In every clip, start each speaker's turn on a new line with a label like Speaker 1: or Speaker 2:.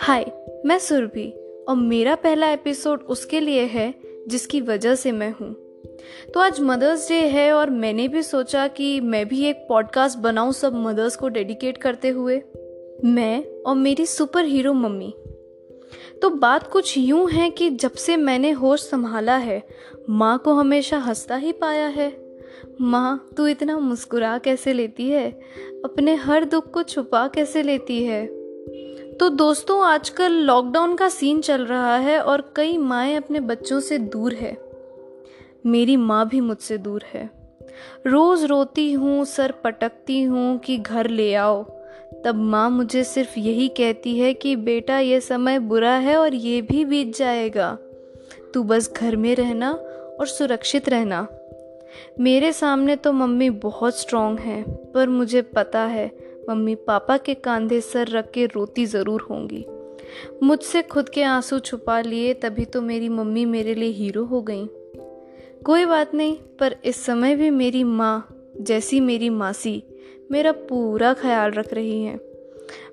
Speaker 1: हाय, मैं सुरभि और मेरा पहला एपिसोड उसके लिए है, जिसकी वजह से मैं हूँ। तो आज मदर्स डे है और मैंने भी सोचा कि मैं भी एक पॉडकास्ट बनाऊँ सब मदर्स को डेडिकेट करते हुए। मैं और मेरी सुपर हीरो मम्मी। तो बात कुछ यूँ है कि जब से मैंने होश संभाला है, माँ को हमेशा हंसता ही पाया है। माँ, तू इतना मुस्कुरा कैसे लेती है? अपने हर दुख को छुपा कैसे लेती है? तो दोस्तों, आजकल लॉकडाउन का सीन चल रहा है और कई माएँ अपने बच्चों से दूर है। मेरी माँ भी मुझसे दूर है। रोज रोती हूँ, सर पटकती हूँ कि घर ले आओ। तब माँ मुझे सिर्फ़ यही कहती है कि, बेटा, ये समय बुरा है और ये भी बीत जाएगा। तू बस घर में रहना और सुरक्षित रहना। मेरे सामने तो मम्मी बहुत स्ट्रांग है, पर मुझे पता है मम्मी पापा के कंधे सर रख के रोती ज़रूर होंगी। मुझसे खुद के आँसू छुपा लिए तभी तो मेरी मम्मी मेरे लिए हीरो हो गई। कोई बात नहीं, पर इस समय भी मेरी माँ, जैसी मेरी मासी, मेरा पूरा ख्याल रख रही है।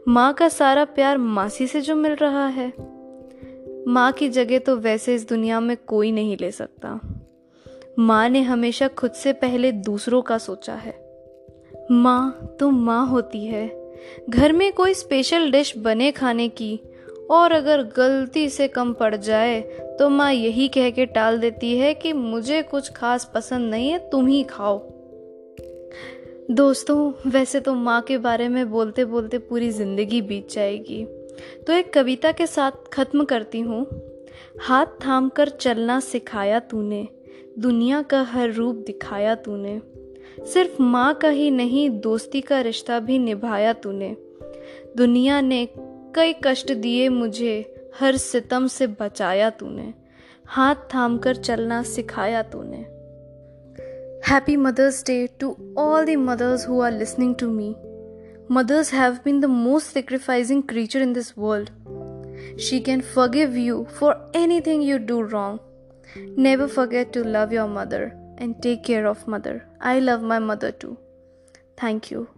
Speaker 1: माँ का सारा प्यार मासी से जो मिल रहा है। माँ की जगह तो वैसे इस दुनिया में कोई नहीं ले सकता। माँ ने हमेशा खुद से पहले दूसरों का सोचा है। माँ तो माँ होती है। घर में कोई स्पेशल डिश बने खाने की, और अगर गलती से कम पड़ जाए तो माँ यही कह के टाल देती है कि मुझे कुछ खास पसंद नहीं है, तुम ही खाओ। दोस्तों, वैसे तो माँ के बारे में बोलते बोलते पूरी ज़िंदगी बीत जाएगी। तो एक कविता के साथ ख़त्म करती हूँ। हाथ थाम कर चलना सिखाया तूने। दुनिया का हर रूप दिखाया तूने। सिर्फ़ माँ का ही नहीं, दोस्ती का रिश्ता भी निभाया तूने। दुनिया ने कई कष्ट दिए मुझे, हर सितम से बचाया तूने। हाथ थाम कर चलना सिखाया तूने। Happy mother's day to all the mothers who are listening to me mothers have been the most sacrificing creature in this world. She can forgive you for anything you do wrong. Never forget to love your mother and take care of mother. I love my mother too. Thank you.